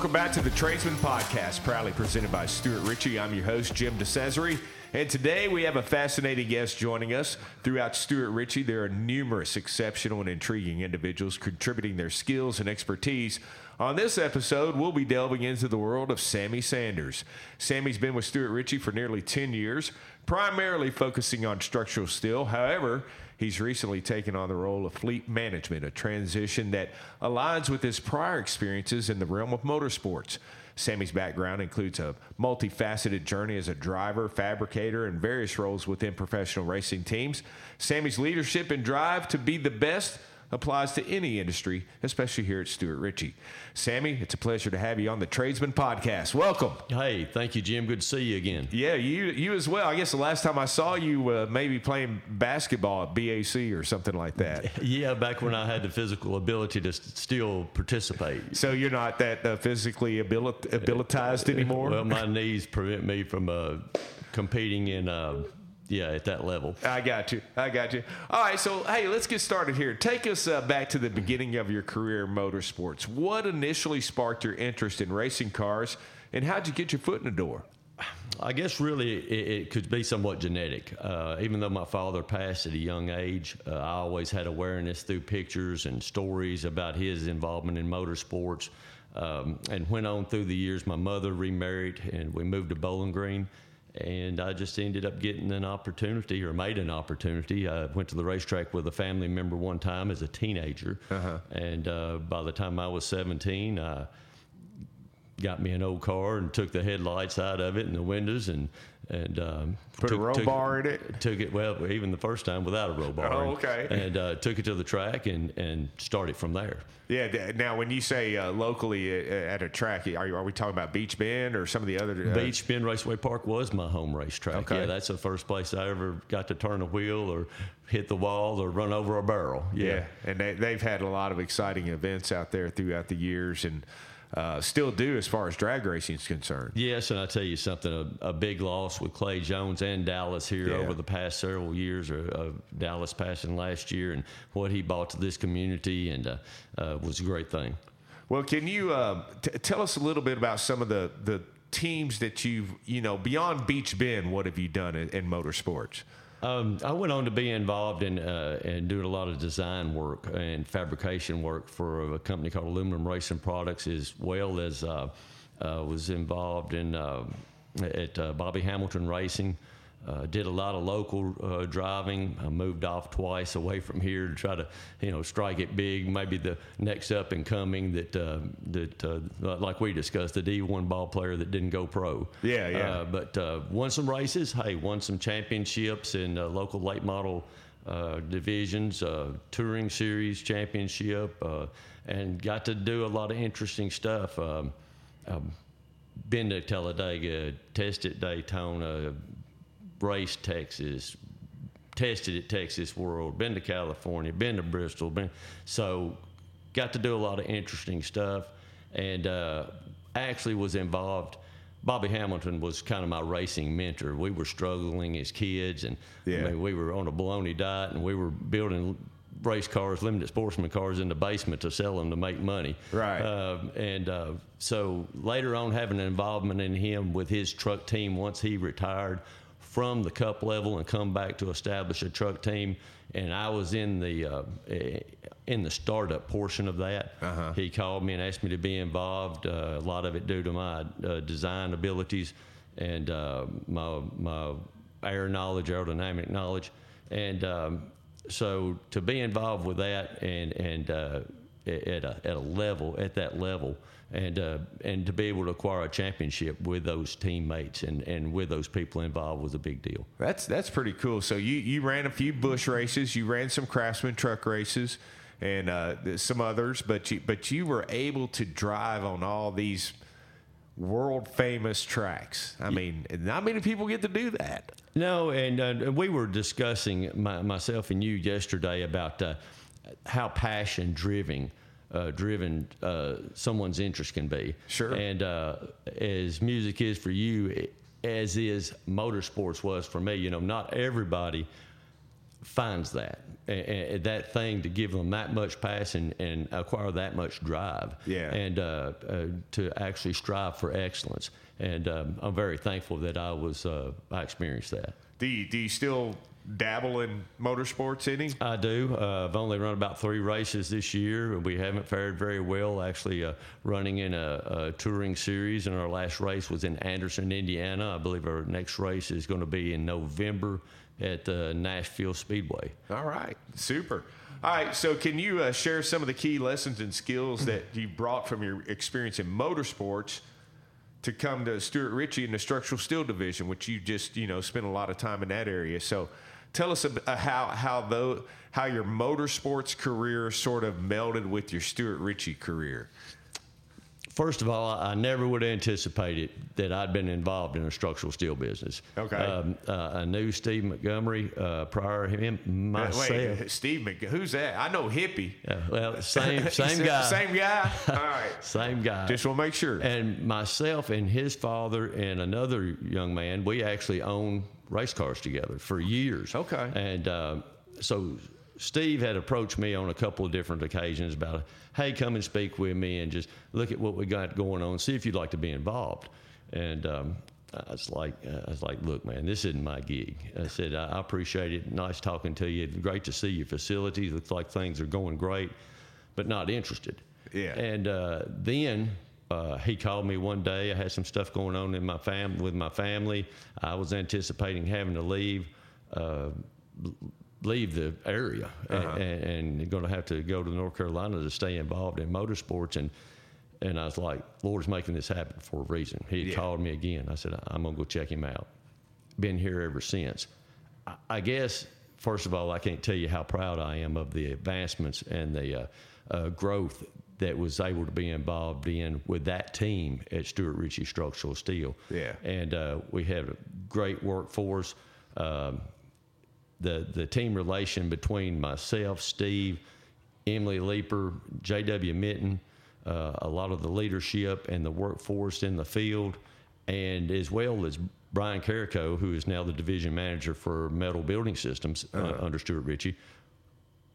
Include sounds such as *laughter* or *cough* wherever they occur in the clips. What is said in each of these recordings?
Welcome back to the Tradesman Podcast, proudly presented by Stewart Richey. I'm your host, Jim DeCesare. And today we have a fascinating guest joining us. Throughout Stewart Richey, there are numerous exceptional and intriguing individuals contributing their skills and expertise. On this episode, we'll be delving into the world of Sammy Sanders. Sammy's been with Stewart Richey for nearly 10 years, primarily focusing on structural steel. However, He's recently taken on the role of fleet management, a transition that aligns with his prior experiences in the realm of motorsports. Sammy's background includes a multifaceted journey as a driver, fabricator, and various roles within professional racing teams. Sammy's leadership and drive to be the best applies to any industry, especially here at Stewart Richey. Sammy, it's a pleasure to have you on the Tradesman Podcast. Welcome. Hey, thank you, Jim. Good to see you again. Yeah, you you as well. I guess the last time I saw you, uh, maybe playing basketball at BAC or something like that. *laughs* Yeah, back when I had the physical ability to st- still participate. So you're not that uh, physically abilit- abilitized anymore. Well, my *laughs* knees prevent me from uh, competing in uh, yeah, at that level. I got you. I got you. All right, so hey, let's get started here. Take us uh, back to the beginning of your career in motorsports. What initially sparked your interest in racing cars, and how'd you get your foot in the door? I guess really it, it could be somewhat genetic. Uh, even though my father passed at a young age, uh, I always had awareness through pictures and stories about his involvement in motorsports. Um, and went on through the years. My mother remarried, and we moved to Bowling Green and I just ended up getting an opportunity or made an opportunity. I went to the racetrack with a family member one time as a teenager, uh-huh. and uh, by the time I was 17, I got me an old car and took the headlights out of it and the windows and and um, put took, a roll took, bar in it. Took it well, even the first time without a roll bar. Oh, okay. And, and uh, took it to the track and and started from there. Yeah. Now, when you say uh, locally uh, at a track, are, you, are we talking about Beach Bend or some of the other? Uh, Beach Bend Raceway Park was my home racetrack. Okay. Yeah, that's the first place I ever got to turn a wheel or hit the wall or run over a barrel. Yeah. yeah. And they, they've had a lot of exciting events out there throughout the years and uh, still do as far as drag racing is concerned. Yes, and I tell you something, a, a big loss with Clay Jones and Dallas here yeah. over the past several years, or uh, Dallas passing last year, and what he brought to this community, and uh, uh was a great thing. Well, can you uh, t- tell us a little bit about some of the the teams that you've you know beyond Beach Bend? What have you done in, in motorsports? Um, I went on to be involved in uh, doing a lot of design work and fabrication work for a company called Aluminum Racing Products, as well as uh, uh, was involved in uh, at uh, Bobby Hamilton Racing. Uh, did a lot of local uh, driving. I moved off twice away from here to try to, you know, strike it big. Maybe the next up and coming that uh, that uh, like we discussed, the D1 ball player that didn't go pro. Yeah, yeah. Uh, but uh, won some races. Hey, won some championships in local late model divisions, touring series championship, and got to do a lot of interesting stuff. Um, um, been to Talladega, tested Daytona, raced Texas, tested at Texas World, been to California, been to Bristol, been so got to do a lot of interesting stuff, and uh, actually was involved. Bobby Hamilton was kind of my racing mentor. We were struggling as kids, and yeah. I mean, we were on a bologna diet, and we were building race cars, limited sportsman cars in the basement to sell them to make money. Right. Uh, and uh, so later on, having an involvement in him with his truck team once he retired from the cup level and come back to establish a truck team. And I was in the uh, in the startup portion of that. Uh-huh. He called me and asked me to be involved. Uh, a lot of it due to my uh, design abilities and uh, my my air knowledge, aerodynamic knowledge, and um, so to be involved with that and and uh, at a at a level at that level and uh, and to be able to acquire a championship with those teammates and, and with those people involved was a big deal. That's that's pretty cool. So you you ran a few Busch races, you ran some Craftsman truck races, and uh, some others, but you but you were able to drive on all these world famous tracks. I mean, not many people get to do that. No, and uh, we were discussing my, myself and you yesterday about uh, how passion driven uh, driven uh, someone's interest can be. Sure. And uh, as music is for you, as is motorsports was for me. You know, not everybody finds that and, and that thing to give them that much passion and acquire that much drive Yeah. and uh, uh, to actually strive for excellence and um, I'm very thankful that I was uh, I experienced that Do you, do you still dabble in motorsports any? I do. Uh, I've only run about three races this year. We haven't fared very well. Actually, uh, running in a, a touring series, and our last race was in Anderson, Indiana. I believe our next race is going to be in November at the Nashville Speedway. All right, super. All right, so can you uh, share some of the key lessons and skills that you brought from your experience in motorsports to come to Stewart Richey in the structural steel division, which you just you know spent a lot of time in that area. So, tell us ab- uh, how how though how your motorsports career sort of melded with your Stewart Richey career. First of all, I never would have anticipated that I'd been involved in a structural steel business. Okay. Um, uh, I knew Steve Montgomery uh, prior to him, myself. Wait, Steve, Mc- who's that? I know Hippie. Uh, well, *laughs* same same guy. Same guy. All *laughs* right. Same guy. Just want to make sure. And myself and his father and another young man, we actually owned race cars together for years. Okay. And um, so Steve had approached me on a couple of different occasions about, hey, come and speak with me and just look at what we got going on, see if you'd like to be involved. And um, I was like, I was like, look, man, this isn't my gig. I said, I I appreciate it. Nice talking to you. Great to see your facilities. Looks like things are going great, but not interested. Yeah. And uh, then uh, he called me one day. I had some stuff going on in my fam- with my family. I was anticipating having to leave. Uh, leave the area Uh-huh. and, and going to have to go to North Carolina to stay involved in motorsports and and I was like, Lord's making this happen for a reason. He Yeah. called me again. I said, I'm gonna go check him out. Been here ever since. I, I guess first of all, I can't tell you how proud I am of the advancements and the uh, uh, growth that was able to be involved in with that team at Stewart Richey Structural Steel. Yeah. And uh, we had a great workforce. Um, the the team relation between myself, Steve, Emily Leeper, J.W. Mitten, uh, a lot of the leadership and the workforce in the field, and as well as Brian Carrico, who is now the division manager for metal building systems uh, under Stewart Richey.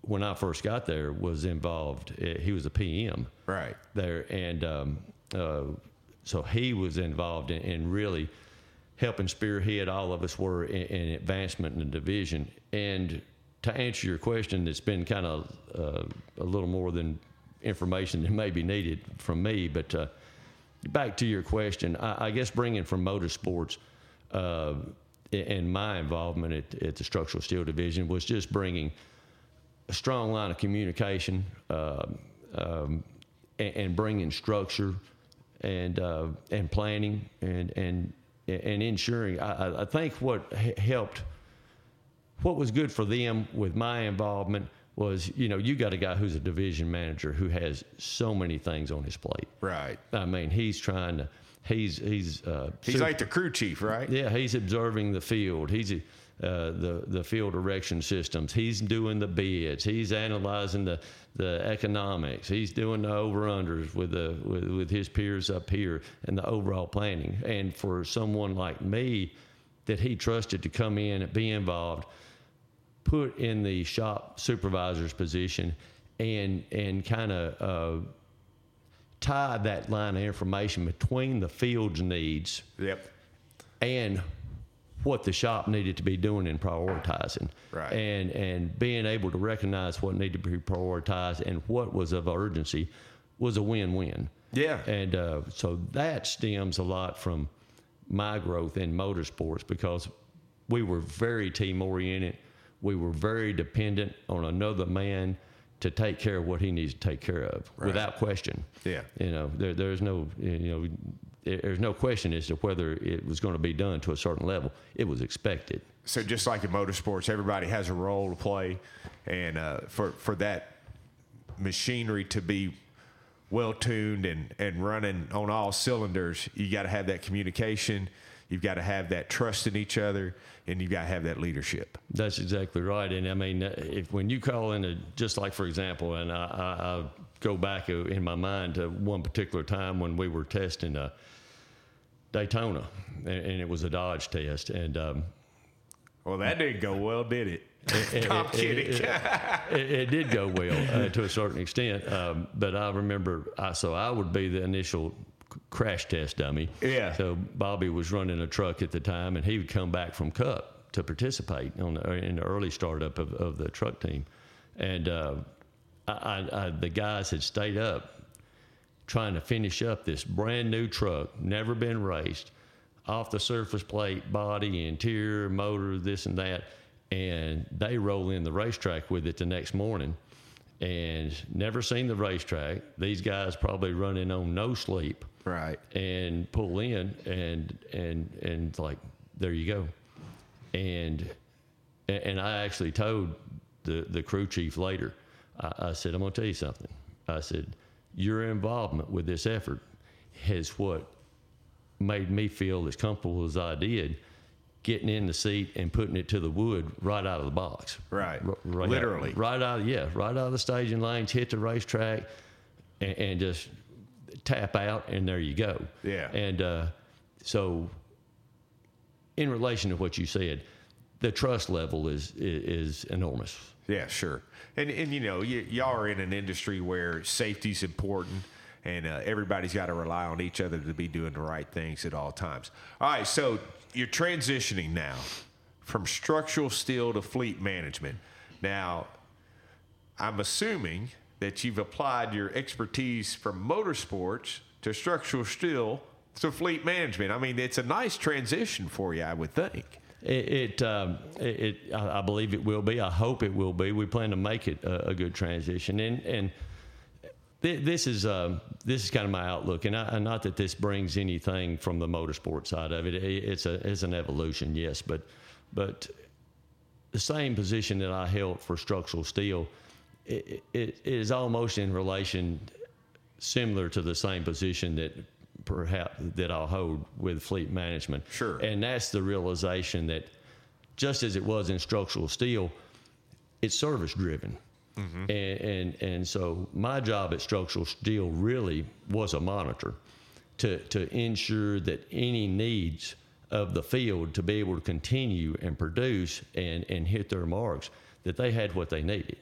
When I first got there, was involved. eh, He was a PM right. there, and um, uh, so he was involved in, in really helping spearhead all of us were in, in advancement in the division. And to answer your question, it's been kind of uh, a little more than information that may be needed from me. But uh, back to your question, I, I guess bringing from motorsports uh, and my involvement at, at the structural steel division was just bringing a strong line of communication um, um, and, and bringing structure and uh, and planning and and and ensuring. I, I- I think what h- helped, what was good for them with my involvement was, you know, you got a guy who's a division manager who has so many things on his plate. Right. I mean, he's trying to, he's he's uh, He's super- like the crew chief, right? yeah, he's observing the field. He's uh, the the field direction systems. He's doing the bids. He's analyzing the the economics. He's doing the over unders with the with, with his peers up here and the overall planning. And for someone like me, that he trusted to come in and be involved, put in the shop supervisor's position, and and kind of. Uh, tie that line of information between the field's needs Yep. and what the shop needed to be doing and prioritizing. Right. And and being able to recognize what needed to be prioritized and what was of urgency was a win-win. Yeah. And uh, so that stems a lot from my growth in motorsports because we were very team oriented. We were very dependent on another man to take care of what he needs to take care of without question. Yeah. You know, there, there's no, you know, there's no question as to whether it was going to be done to a certain level. It was expected. So just like in motorsports, everybody has a role to play, and uh, for for that machinery to be well tuned and and running on all cylinders, you got to have that communication. You've got to have that trust in each other, and you've got to have that leadership. That's exactly right. And I mean, if when you call in a, just like for example, and I, I, I go back uh, in my mind to one particular time when we were testing uh, Daytona, and, and it was a Dodge test, and um, Well, that didn't go well, did it? *laughs* *laughs* It, kidding. It, *laughs* it, it, did go well uh, to a certain extent, um, but I remember. I, so I would be the initial crash test dummy. Yeah. So Bobby was running a truck at the time, and he would come back from Cup to participate on the, in the early startup of, of the truck team, and uh, I, I, the guys had stayed up trying to finish up this brand new truck, never been raced, off the surface plate, body, interior, motor, this and that. And they roll in the racetrack with it the next morning and never seen the racetrack. These guys probably running on no sleep. Right. And pull in and and and like, there you go. And and I actually told the, the crew chief later, I, I said, I'm gonna tell you something. I said, your involvement with this effort has what made me feel as comfortable as I did getting in the seat and putting it to the wood right out of the box. Right. R- right Literally. Out, right out, yeah, right out of the staging lanes, hit the racetrack, and, and just tap out, and there you go. Yeah. And uh, so, in relation to what you said, the trust level is is, enormous. Yeah, sure. And and you know, y'all are in an industry where safety's important, and uh, everybody's got to rely on each other to be doing the right things at all times. All right, so you're transitioning now from structural steel to fleet management. Now, I'm assuming that you've applied your expertise from motorsports to structural steel to fleet management. I mean, it's a nice transition for you, I would think. It, it, um, it, it I I believe it will be. I hope it will be. We plan to make it a, a good transition, and and thi- this is um, this is kind of my outlook, and, I, and not that this brings anything from the motorsport side of it. It- It's a it's an evolution, yes, but but the same position that I held for structural steel, it, it, it is almost in relation similar to the same position that perhaps that I'll hold with fleet management. Sure. And that's the realization that just as it was in structural steel, it's service driven. Mm-hmm. And, and and so my job at structural steel really was a monitor to to ensure that any needs of the field to be able to continue and produce and and hit their marks that they had what they needed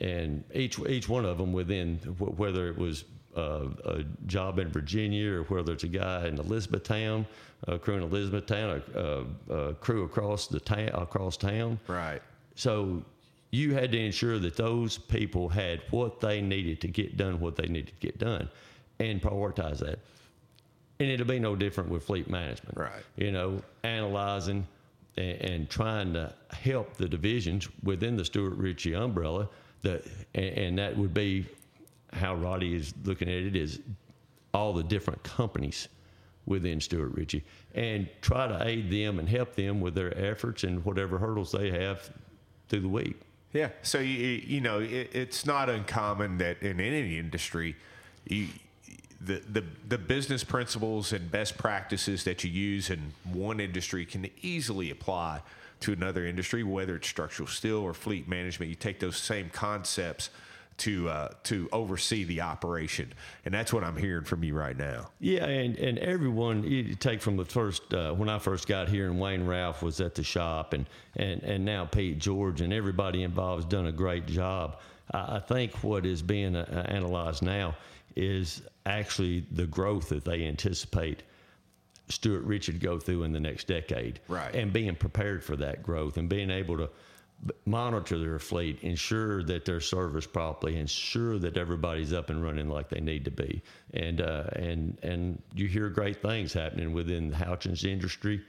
and each each one of them within whether it was uh, a job in Virginia or whether it's a guy in Elizabethtown, a crew in Elizabethtown, a, a, a crew across the town across town. Right. So you had to ensure that those people had what they needed to get done what they needed to get done, and prioritize that. And it'll be no different with fleet management. Right. You know, analyzing and, and trying to help the divisions within the Stewart Richey umbrella. That and, and that would be how Roddy is looking at it is all the different companies within Stewart Richey and try to aid them and help them with their efforts and whatever hurdles they have through the week. Yeah. So you you know it, it's not uncommon that in any industry, you, the the the business principles and best practices that you use in one industry can easily apply to another industry, whether it's structural steel or fleet management. You take those same concepts to uh, to oversee the operation, and that's what I'm hearing from you right now. Yeah, and, and everyone you take from the first uh, when I first got here, and Wayne Ralph was at the shop, and and and now Pete George and everybody involved has done a great job. I, I think what is being uh, analyzed now is actually the growth that they anticipate Stuart Richard go through in the next decade, Right. And being prepared for that growth and being able to monitor their fleet, ensure that they're serviced properly, ensure that everybody's up and running like they need to be. And uh, and and you hear great things happening within the Houchens industry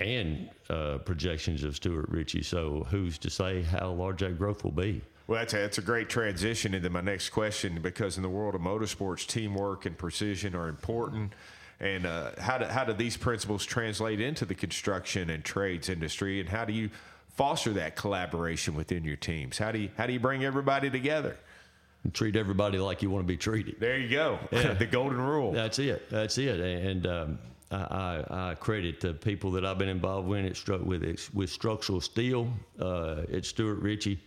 and uh, projections of Stewart Richey. So who's to say how large that growth will be? Well, that's a, that's a great transition into my next question because in the world of motorsports, teamwork and precision are important. And uh, how do how do these principles translate into the construction and trades industry? And how do you foster that collaboration within your teams? How do you how do you bring everybody together? And treat everybody like you want to be treated. There you go, *laughs* the golden rule. That's it. That's it. And um, I, I, I credit the people that I've been involved with it stru- with it, with structural steel uh, at Stewart Richey.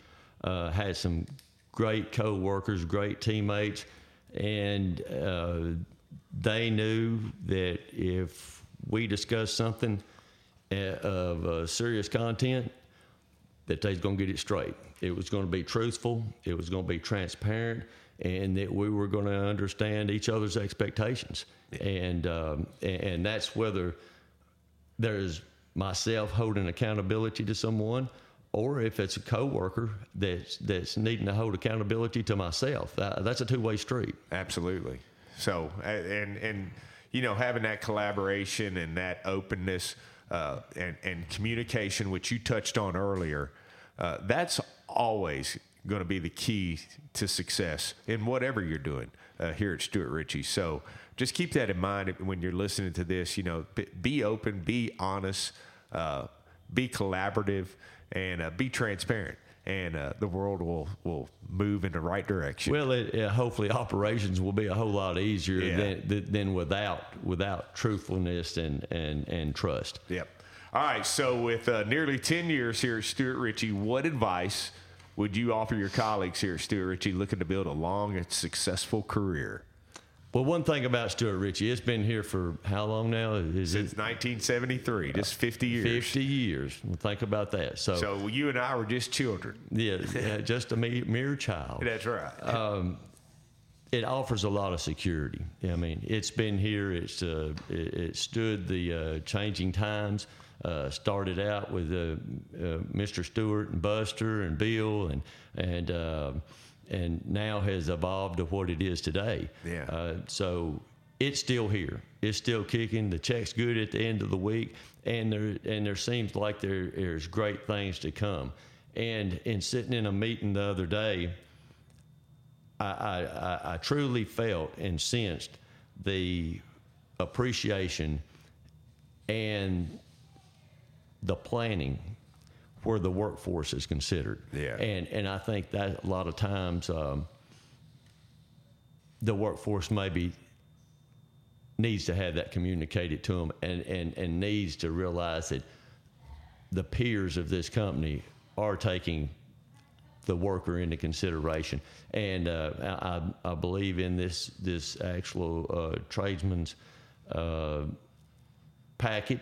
Uh, had some great co-workers, great teammates, and uh, they knew that if we discussed something uh, of uh, serious content, that they's going to get it straight. It was going to be truthful. It was going to be transparent, and that we were going to understand each other's expectations. And um, and that's whether there's myself holding accountability to someone, or if it's a coworker that's that's needing to hold accountability to myself. That, that's a two way street. Absolutely. So and and you know having that collaboration and that openness uh, and and communication, which you touched on earlier, uh, that's always going to be the key to success in whatever you're doing uh, here at Stewart Richey. So just keep that in mind when you're listening to this. You know, be open, be honest, uh, be collaborative, and uh, be transparent. And uh, the world will will move in the right direction. Well, it, hopefully operations will be a whole lot easier Yeah. than, than without without truthfulness and, and, and trust. Yep. All right. So, with uh, nearly 10 years here at Stewart Richey, what advice would you offer your colleagues here at Stewart Richey looking to build a long and successful career? Well, one thing about Stewart Richey, it's been here for how long now? Is Since it 1973, just 50 years. 50 years? Well, think about that. So, So, you and I were just children. yeah, *laughs* yeah, just a mere, child. That's right. it offers a lot of security. I mean, it's been here. It's uh, it, it stood the uh, changing times. Uh, started out with uh, uh, Mr. Stewart and Buster and Bill, and and uh, and now has evolved to what it is today. Yeah. Uh, so it's still here. It's still kicking. The check's good at the end of the week, and there and there seems like there there's great things to come. And in sitting in a meeting the other day, I, I, I- I truly felt and sensed the appreciation and the planning where the workforce is considered. Yeah. And and I think that a lot of times um, the workforce maybe needs to have that communicated to them and, and, and needs to realize that the peers of this company are taking the worker into consideration. And uh, I, I believe in this this actual uh, tradesman's uh, packet,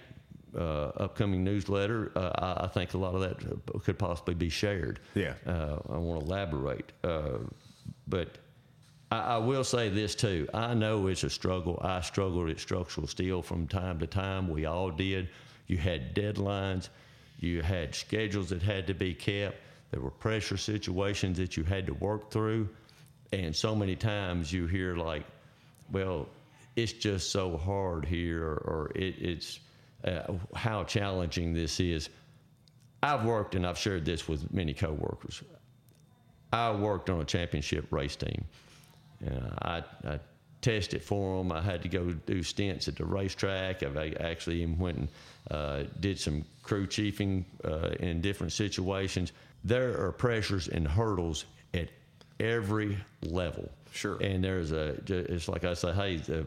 uh, upcoming newsletter. Uh, I, I think a lot of that could possibly be shared. Yeah. Uh, I want to elaborate, uh, but. I, I will say this too. I know it's a struggle. I struggled at structural steel from time to time. We all did. You had deadlines. You had schedules that had to be kept. There were pressure situations that you had to work through. And so many times you hear, like, well, it's just so hard here, or, or it, it's uh, how challenging this is. I've worked, and I've shared this with many coworkers. I worked on a championship race team. Uh, I, I tested for them. I had to go do stints at the racetrack. I've actually even went and uh, did some crew chiefing uh, in different situations. There are pressures and hurdles at every level. Sure. And there's a, it's like I say, hey, the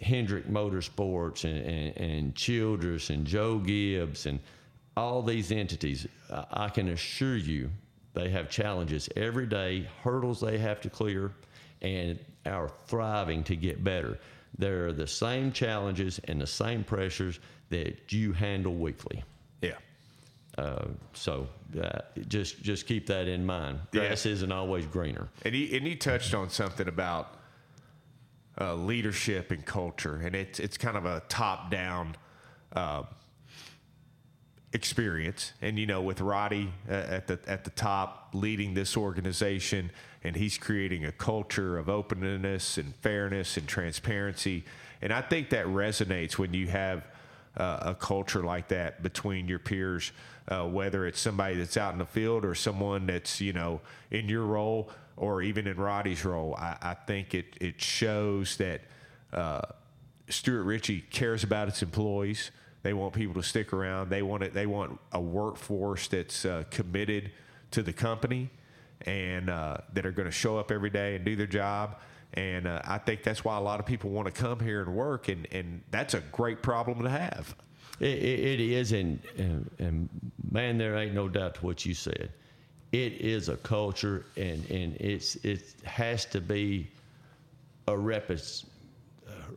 Hendrick Motorsports and, and, and Childress and Joe Gibbs and all these entities, I can assure you they have challenges every day, hurdles they have to clear, and are thriving to get better. There are the same challenges and the same pressures that you handle weekly. yeah. Uh, so uh, just just keep that in mind. Yeah. Grass isn't always greener. And he, and he touched on something about uh, leadership and culture, and it's it's kind of a top down uh, experience. And you know, with Roddy uh, at the at the top leading this organization, and he's creating a culture of openness and fairness and transparency. And I think that resonates when you have uh, a culture like that between your peers, uh, whether it's somebody that's out in the field or someone that's you know in your role or even in Roddy's role. I, I think it it shows that uh, Stewart Richey cares about its employees. They want people to stick around. They want it. They want a workforce that's uh, committed to the company and uh, that are going to show up every day and do their job. And uh, I think that's why a lot of people want to come here and work, and, and that's a great problem to have. It, it, is, and, and and man, there ain't no doubt to what you said. It is a culture, and and it's it has to be a repet,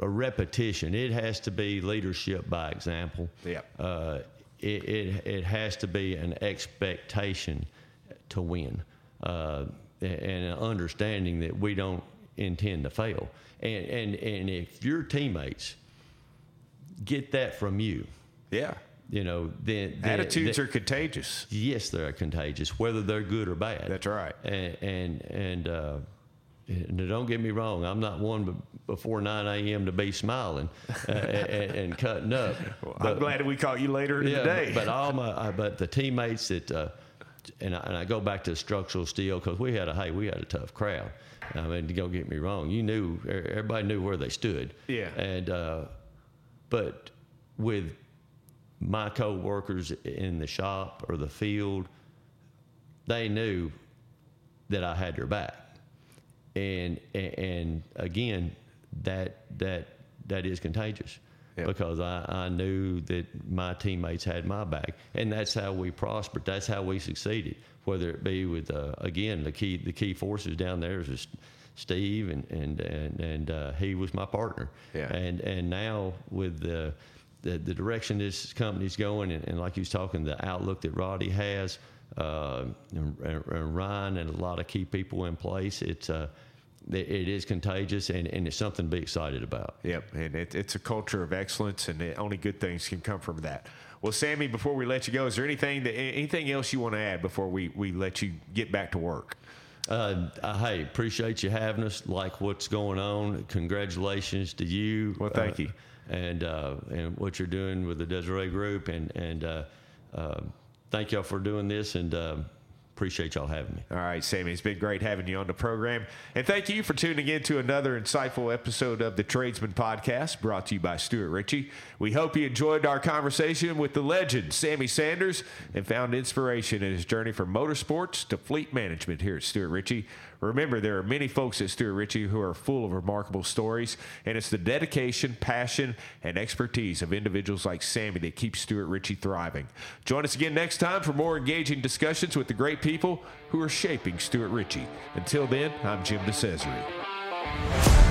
a repetition. It has to be leadership by example. Yep. Uh, it, it, it has to be an expectation to win uh, and an understanding that we don't intend to fail. And, and, and if your teammates get that from you, Yeah. You know, then, then Attitudes then- are contagious. yes, they're contagious, whether they're good or bad. That's right. And and and, uh, and don't get me wrong, I'm not one before 9 a.m. to be smiling uh, and, and cutting up. *laughs* Well, I'm glad we caught you later in yeah, the day. but all *laughs* my but the teammates that. Uh, and I, and I go back to structural steel because we had a hey we had a tough crowd. I mean, don't get me wrong, you knew everybody knew where they stood. Yeah. And uh, but with my co-workers in the shop or the field, they knew that I had their back. And and, again, that that that is contagious Yep. because I, I knew that my teammates had my back, and that's how we prospered. That's how we succeeded. Whether it be with uh, again the key the key forces down there is Steve and and and, and uh, he was my partner. Yeah. And and now with the the, the direction this company's going, and, and like you was talking, the outlook that Roddy has, uh, and, and Ryan, and a lot of key people in place, it's uh, it, it is contagious, and, and it's something to be excited about. Yep, and it, it's a culture of excellence, and only good things can come from that. Well, Sammy, before we let you go, is there anything that anything else you want to add before we, we let you get back to work? Uh, uh, hey, appreciate you having us. Like what's going on. Congratulations to you. Well, thank uh, you. And uh, and what you're doing with the Desiree Group, and and uh, uh, thank y'all for doing this, and uh, appreciate y'all having me. All right, Sammy, it's been great having you on the program. And thank you for tuning in to another insightful episode of the Tradesman Podcast brought to you by Stewart Richey. We hope you enjoyed our conversation with the legend, Sammy Sanders, and found inspiration in his journey from motorsports to fleet management here at Stewart Richey. Remember, there are many folks at Stewart Richey who are full of remarkable stories, and it's the dedication, passion, and expertise of individuals like Sammy that keeps Stewart Richey thriving. Join us again next time for more engaging discussions with the great people who are shaping Stewart Richey. Until then, I'm Jim DeCesare.